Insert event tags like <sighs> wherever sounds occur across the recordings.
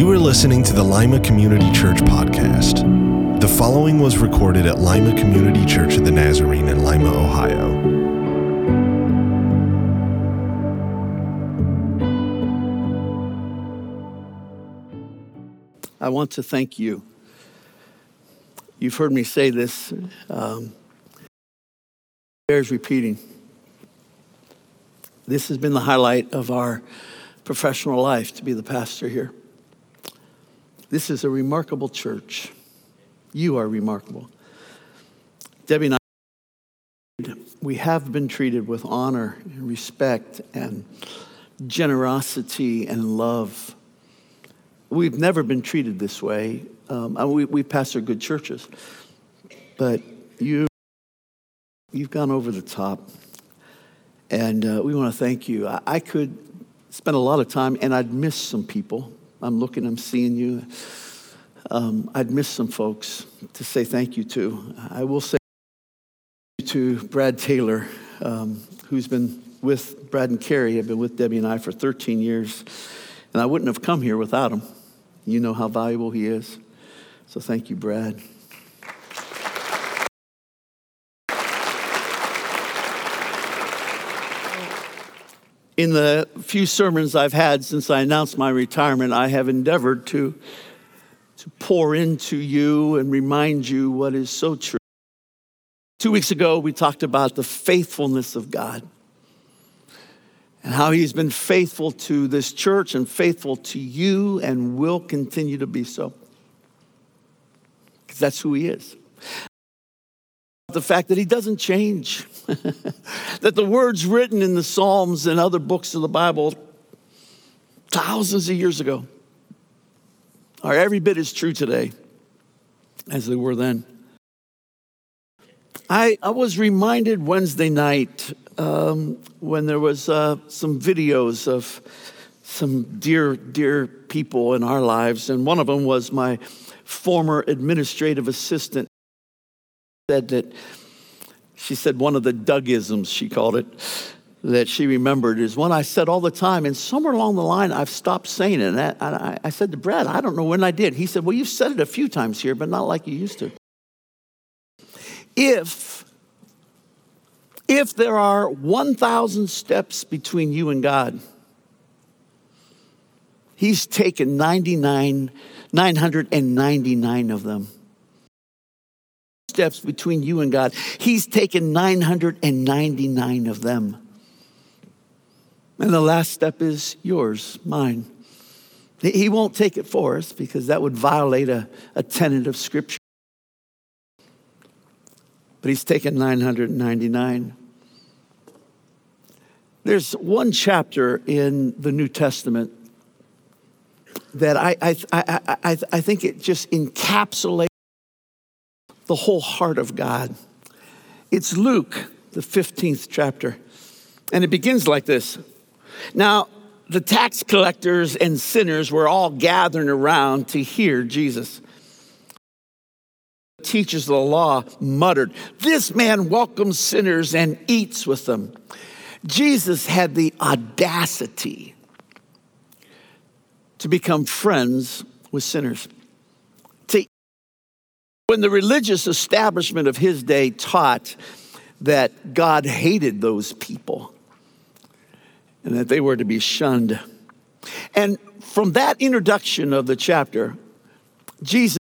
You are listening to the Lima Community Church podcast. The following was recorded at Lima Community Church of the Nazarene in Lima, Ohio. I want to thank you. You've heard me say this, um, bears repeating. This has been the highlight of our professional life to be the pastor here. This is a remarkable church. You are remarkable. Debbie and I, we have been treated with honor and respect and generosity and love. We've never been treated this way. Um, we, we pastor good churches, but you, you've gone over the top. And uh, we want to thank you. I, I could spend a lot of time, and I'd miss some people. I'm looking, I'm seeing you. Um, I'd miss some folks to say thank you to. I will say to Brad Taylor, um, who's been with Brad and Carrie, have been with Debbie and I for 13 years. And I wouldn't have come here without him. You know how valuable he is. So thank you, Brad. In the few sermons I've had since I announced my retirement, I have endeavored to, to pour into you and remind you what is so true. Two weeks ago, we talked about the faithfulness of God and how he's been faithful to this church and faithful to you and will continue to be so. Because that's who he is the fact that he doesn't change, <laughs> that the words written in the Psalms and other books of the Bible thousands of years ago are every bit as true today as they were then. I, I was reminded Wednesday night um, when there was uh, some videos of some dear, dear people in our lives, and one of them was my former administrative assistant said that she said one of the Dougisms, she called it, that she remembered is one I said all the time. And somewhere along the line, I've stopped saying it. And I, I said to Brad, I don't know when I did. He said, Well, you've said it a few times here, but not like you used to. If if there are 1,000 steps between you and God, He's taken 99, 999 of them steps between you and God. He's taken 999 of them. And the last step is yours, mine. He won't take it for us because that would violate a, a tenet of Scripture. But he's taken 999. There's one chapter in the New Testament that I, I, I, I, I think it just encapsulates the whole heart of God. It's Luke, the 15th chapter. And it begins like this Now, the tax collectors and sinners were all gathering around to hear Jesus. The teachers of the law muttered, This man welcomes sinners and eats with them. Jesus had the audacity to become friends with sinners. When the religious establishment of his day taught that God hated those people and that they were to be shunned. And from that introduction of the chapter, Jesus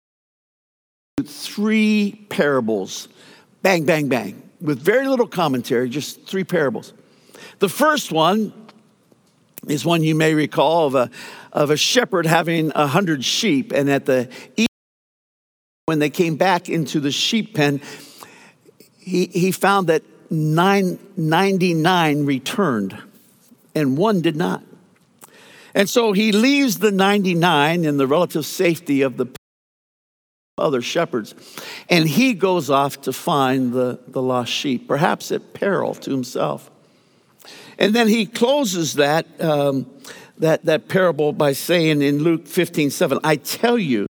three parables, bang, bang, bang, with very little commentary, just three parables. The first one is one you may recall of a, of a shepherd having a hundred sheep, and at the when they came back into the sheep pen, he, he found that nine, 99 returned and one did not. And so he leaves the 99 in the relative safety of the other shepherds, and he goes off to find the, the lost sheep, perhaps at peril to himself. And then he closes that, um, that, that parable by saying in Luke 15 7, I tell you,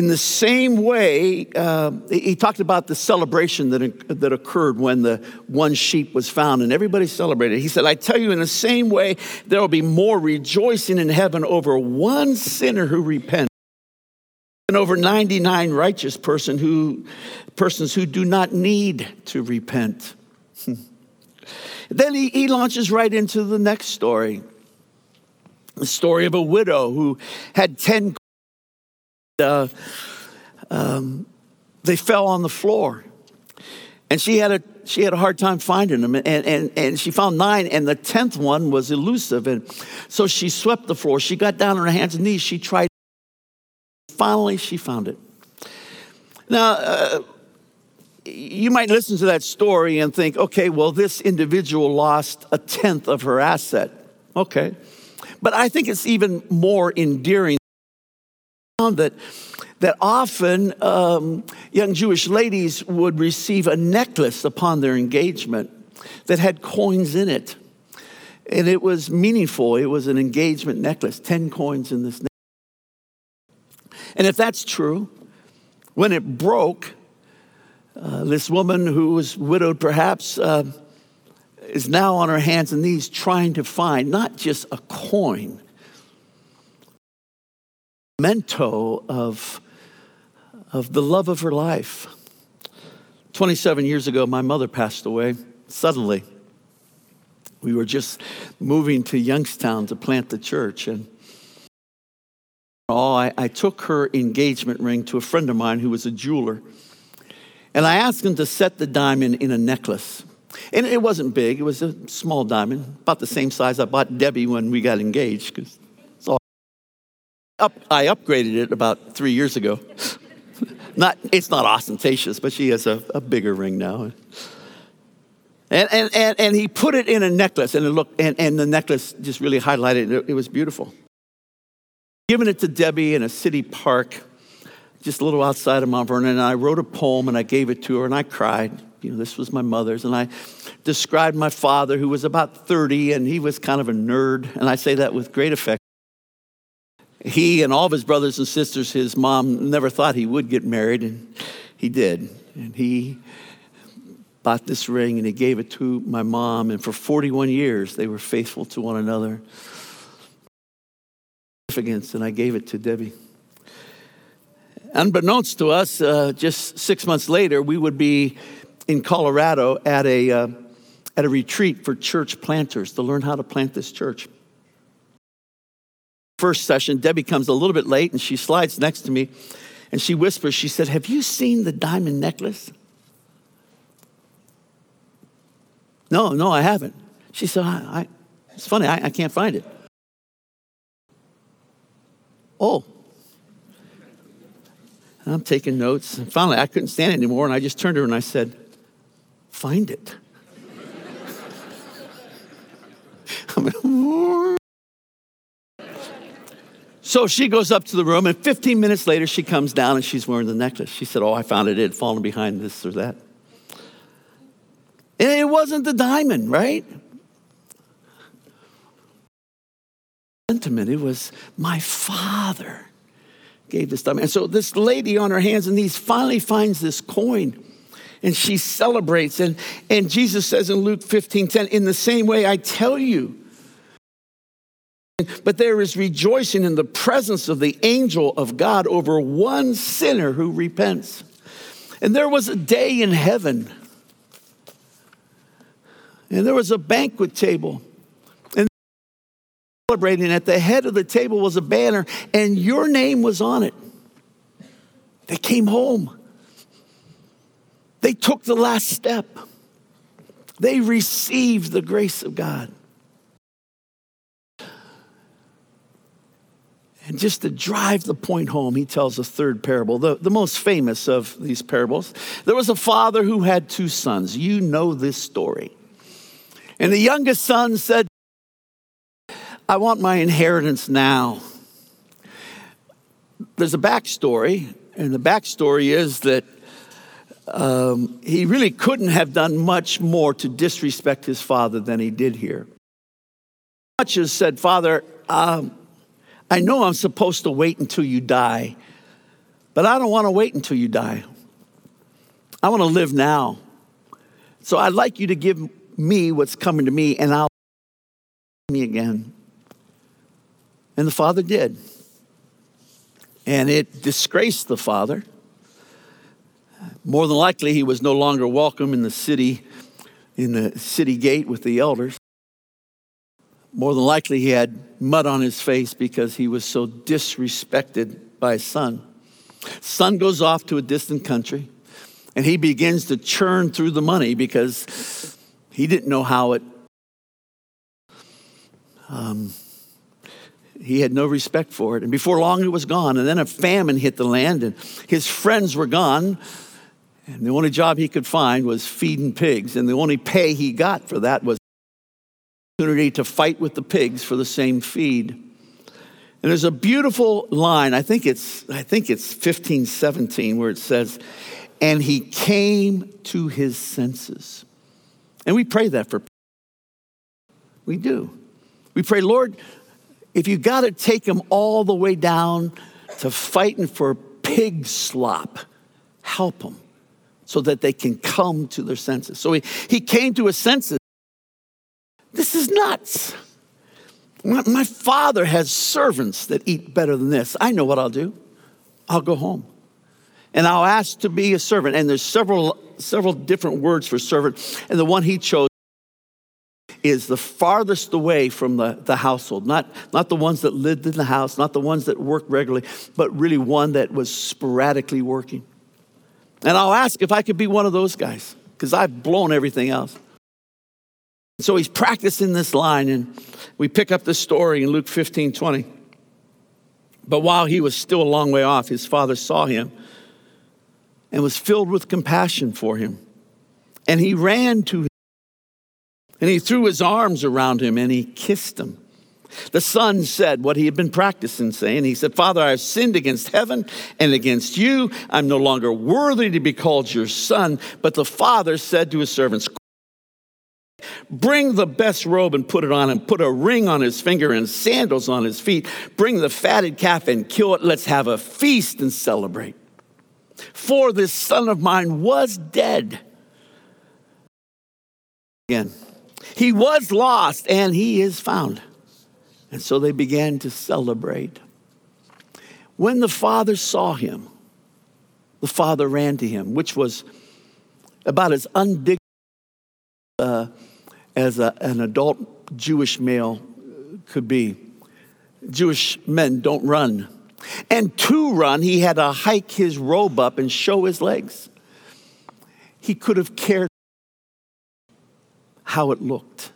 In the same way, uh, he talked about the celebration that, that occurred when the one sheep was found and everybody celebrated. He said, I tell you, in the same way, there will be more rejoicing in heaven over one sinner who repents than over 99 righteous person who, persons who do not need to repent. <laughs> then he, he launches right into the next story the story of a widow who had 10 uh, um, they fell on the floor. And she had a she had a hard time finding them, and, and, and she found nine, and the tenth one was elusive. And so she swept the floor. She got down on her hands and knees. She tried. Finally, she found it. Now, uh, you might listen to that story and think, okay, well, this individual lost a tenth of her asset. Okay. But I think it's even more endearing that, that often um, young Jewish ladies would receive a necklace upon their engagement that had coins in it. And it was meaningful. It was an engagement necklace, 10 coins in this necklace. And if that's true, when it broke, uh, this woman who was widowed perhaps uh, is now on her hands and knees trying to find not just a coin, memento of, of the love of her life. 27 years ago, my mother passed away suddenly. We were just moving to Youngstown to plant the church, and oh, I, I took her engagement ring to a friend of mine who was a jeweler. And I asked him to set the diamond in a necklace. And it wasn't big, it was a small diamond, about the same size I bought Debbie when we got engaged, because up, I upgraded it about three years ago. <laughs> not, it's not ostentatious, but she has a, a bigger ring now. And, and, and, and he put it in a necklace, and, it looked, and, and the necklace just really highlighted it. It was beautiful. Giving it to Debbie in a city park, just a little outside of Mount Vernon, and I wrote a poem and I gave it to her, and I cried. You know, this was my mother's, and I described my father, who was about 30, and he was kind of a nerd, and I say that with great affection he and all of his brothers and sisters, his mom never thought he would get married, and he did. And he bought this ring and he gave it to my mom, and for 41 years they were faithful to one another. And I gave it to Debbie. Unbeknownst to us, uh, just six months later, we would be in Colorado at a, uh, at a retreat for church planters to learn how to plant this church first session, Debbie comes a little bit late and she slides next to me and she whispers, she said, Have you seen the diamond necklace? No, no, I haven't. She said, I, I It's funny, I, I can't find it. Oh. I'm taking notes. And finally, I couldn't stand it anymore, and I just turned to her and I said, Find it. <laughs> So she goes up to the room, and 15 minutes later, she comes down and she's wearing the necklace. She said, Oh, I found it. It had fallen behind this or that. And it wasn't the diamond, right? Sentiment. It was my father gave this diamond. And so this lady on her hands and knees finally finds this coin and she celebrates. And, and Jesus says in Luke 15 10, in the same way, I tell you, but there is rejoicing in the presence of the angel of God over one sinner who repents. And there was a day in heaven, and there was a banquet table. And celebrating at the head of the table was a banner, and your name was on it. They came home. They took the last step. They received the grace of God. And just to drive the point home, he tells a third parable, the, the most famous of these parables. There was a father who had two sons. You know this story. And the youngest son said, I want my inheritance now. There's a backstory, and the backstory is that um, he really couldn't have done much more to disrespect his father than he did here. Much as said, Father, um, I know I'm supposed to wait until you die But I don't want to wait until you die. I want to live now. So I'd like you to give me what's coming to me, and I'll me again. And the father did. And it disgraced the father. More than likely, he was no longer welcome in the city, in the city gate with the elders. More than likely, he had mud on his face because he was so disrespected by his son. Son goes off to a distant country and he begins to churn through the money because he didn't know how it. Um, he had no respect for it. And before long, it was gone. And then a famine hit the land, and his friends were gone. And the only job he could find was feeding pigs. And the only pay he got for that was opportunity to fight with the pigs for the same feed. And there's a beautiful line, I think it's, I think it's 15, 17, where it says, and he came to his senses. And we pray that for we do. We pray, Lord, if you got to take him all the way down to fighting for pig slop, help him so that they can come to their senses. So he, he came to his senses. Nuts. My, my father has servants that eat better than this. I know what I'll do. I'll go home and I'll ask to be a servant. And there's several, several different words for servant. And the one he chose is the farthest away from the, the household, not, not the ones that lived in the house, not the ones that worked regularly, but really one that was sporadically working. And I'll ask if I could be one of those guys, because I've blown everything else. So he's practicing this line, and we pick up the story in Luke 15 20. But while he was still a long way off, his father saw him and was filled with compassion for him. And he ran to him and he threw his arms around him and he kissed him. The son said what he had been practicing saying. He said, Father, I have sinned against heaven and against you. I'm no longer worthy to be called your son. But the father said to his servants, Bring the best robe and put it on him. Put a ring on his finger and sandals on his feet. Bring the fatted calf and kill it. Let's have a feast and celebrate. For this son of mine was dead. Again, he was lost and he is found. And so they began to celebrate. When the father saw him, the father ran to him, which was about as undignified uh, as a, an adult Jewish male could be. Jewish men don't run. And to run, he had to hike his robe up and show his legs. He could have cared how it looked.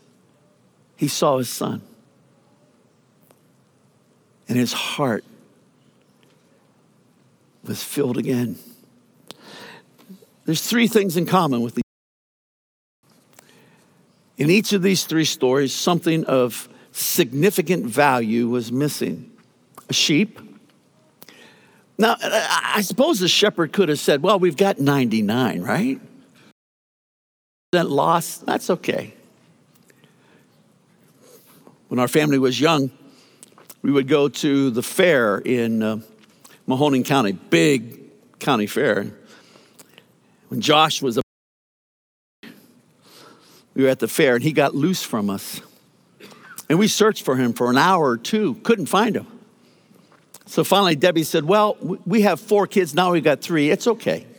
He saw his son. And his heart was filled again. There's three things in common with the in each of these three stories, something of significant value was missing. A sheep, now, I suppose the shepherd could have said, Well, we've got 99, right? That loss, that's okay. When our family was young, we would go to the fair in uh, Mahoning County, big county fair. When Josh was a we were at the fair and he got loose from us. And we searched for him for an hour or two, couldn't find him. So finally, Debbie said, Well, we have four kids, now we've got three. It's okay. <laughs>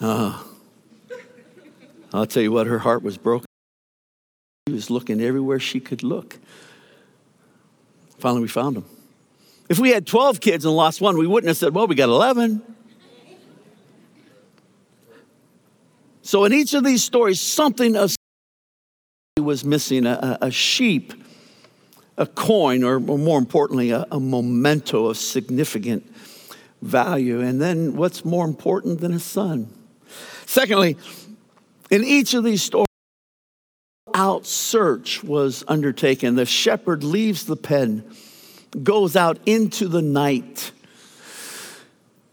Uh, I'll tell you what, her heart was broken. She was looking everywhere she could look. Finally, we found him. If we had 12 kids and lost one, we wouldn't have said, Well, we got 11. So in each of these stories, something was missing a, a sheep, a coin, or, more importantly, a, a memento of significant value. And then what's more important than a son? Secondly, in each of these stories, out search was undertaken. The shepherd leaves the pen, goes out into the night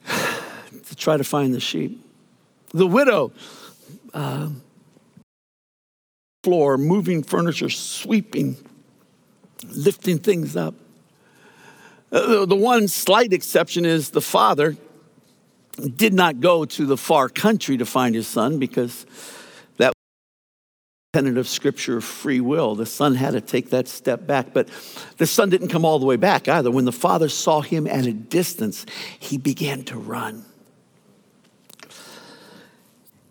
<sighs> to try to find the sheep. The widow, uh, floor, moving furniture, sweeping, lifting things up. Uh, the one slight exception is the father did not go to the far country to find his son because of scripture of free will. The son had to take that step back, but the son didn't come all the way back either. When the father saw him at a distance, he began to run.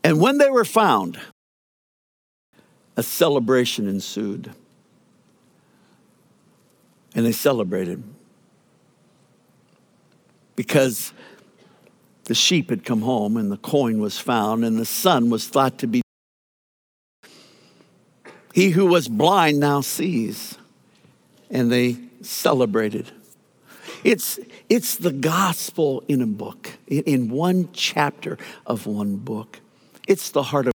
And when they were found, a celebration ensued. And they celebrated because the sheep had come home and the coin was found, and the son was thought to be. He who was blind now sees, and they celebrated. It's, it's the gospel in a book, in one chapter of one book. It's the heart of.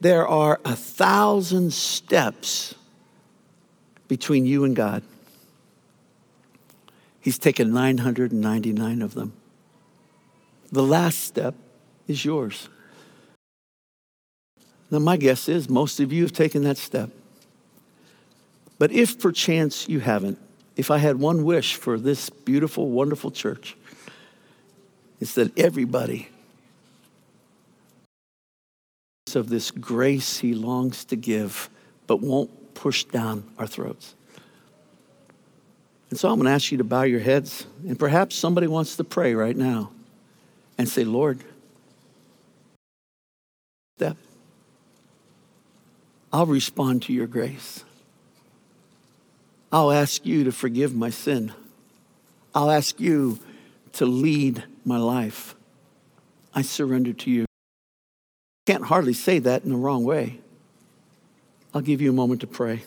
There are a thousand steps between you and God. He's taken 999 of them. The last step is yours. Now, my guess is most of you have taken that step. But if perchance you haven't, if I had one wish for this beautiful, wonderful church, it's that everybody of this grace he longs to give, but won't push down our throats. And so I'm going to ask you to bow your heads, and perhaps somebody wants to pray right now and say, Lord, step. I'll respond to your grace. I'll ask you to forgive my sin. I'll ask you to lead my life. I surrender to you. Can't hardly say that in the wrong way. I'll give you a moment to pray.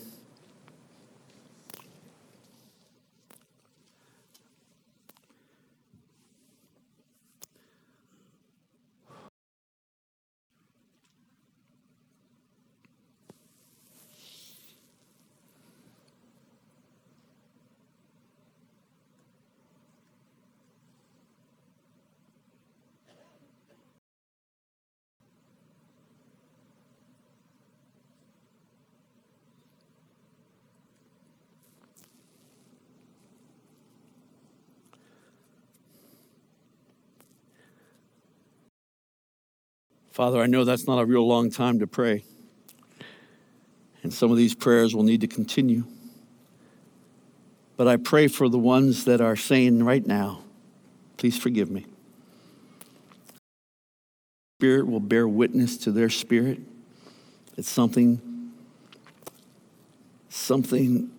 Father, I know that's not a real long time to pray. And some of these prayers will need to continue. But I pray for the ones that are saying right now, please forgive me. Spirit will bear witness to their spirit that something, something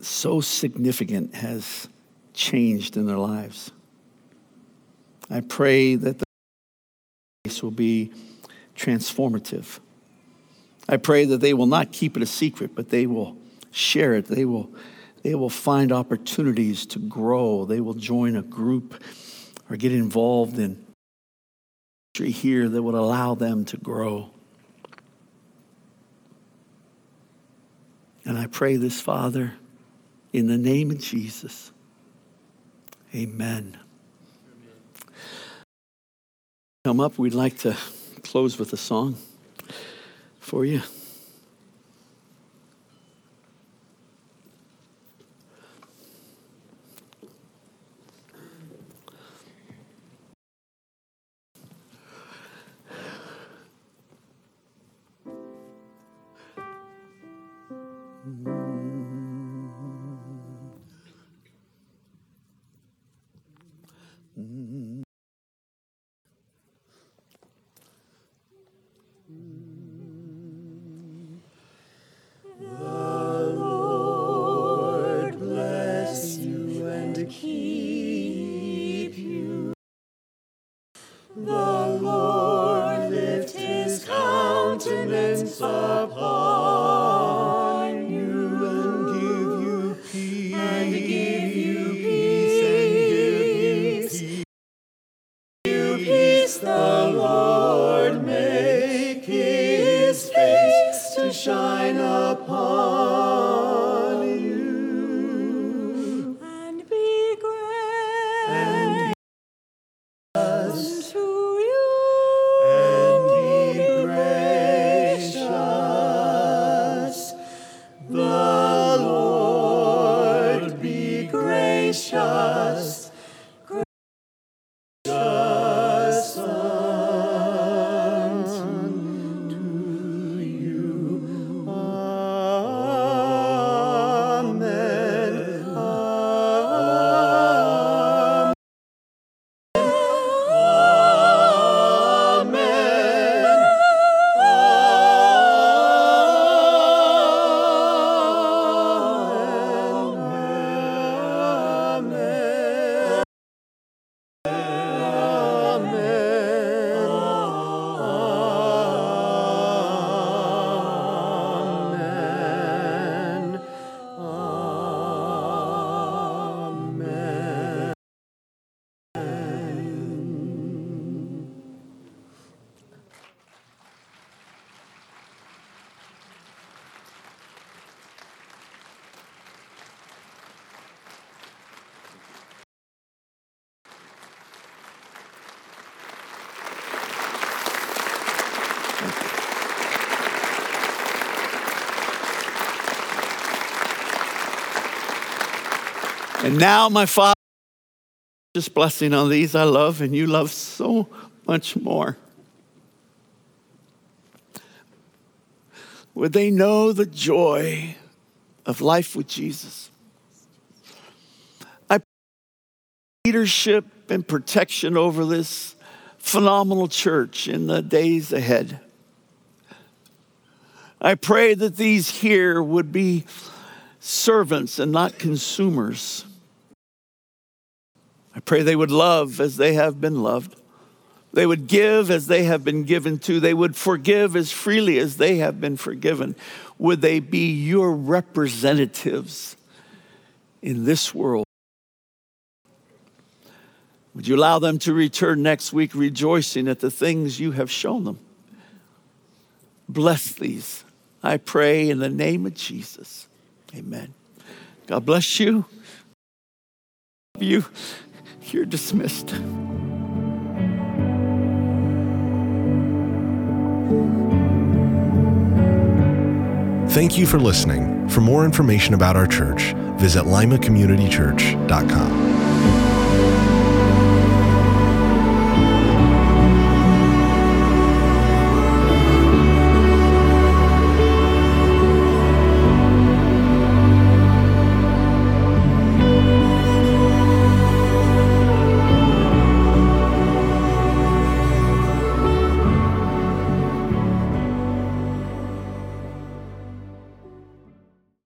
so significant has changed in their lives. I pray that the will be transformative. I pray that they will not keep it a secret, but they will share it. They will, they will find opportunities to grow. They will join a group or get involved in ministry here that would allow them to grow. And I pray this, Father, in the name of Jesus. Amen come up, we'd like to close with a song for you. presence And now, my Father, just blessing on these I love and you love so much more. Would they know the joy of life with Jesus? I leadership and protection over this phenomenal church in the days ahead. I pray that these here would be servants and not consumers. I pray they would love as they have been loved. They would give as they have been given to. They would forgive as freely as they have been forgiven. Would they be your representatives in this world? Would you allow them to return next week rejoicing at the things you have shown them? Bless these, I pray, in the name of Jesus. Amen. God bless you. You, you're dismissed. Thank you for listening. For more information about our church, visit limacommunitychurch.com.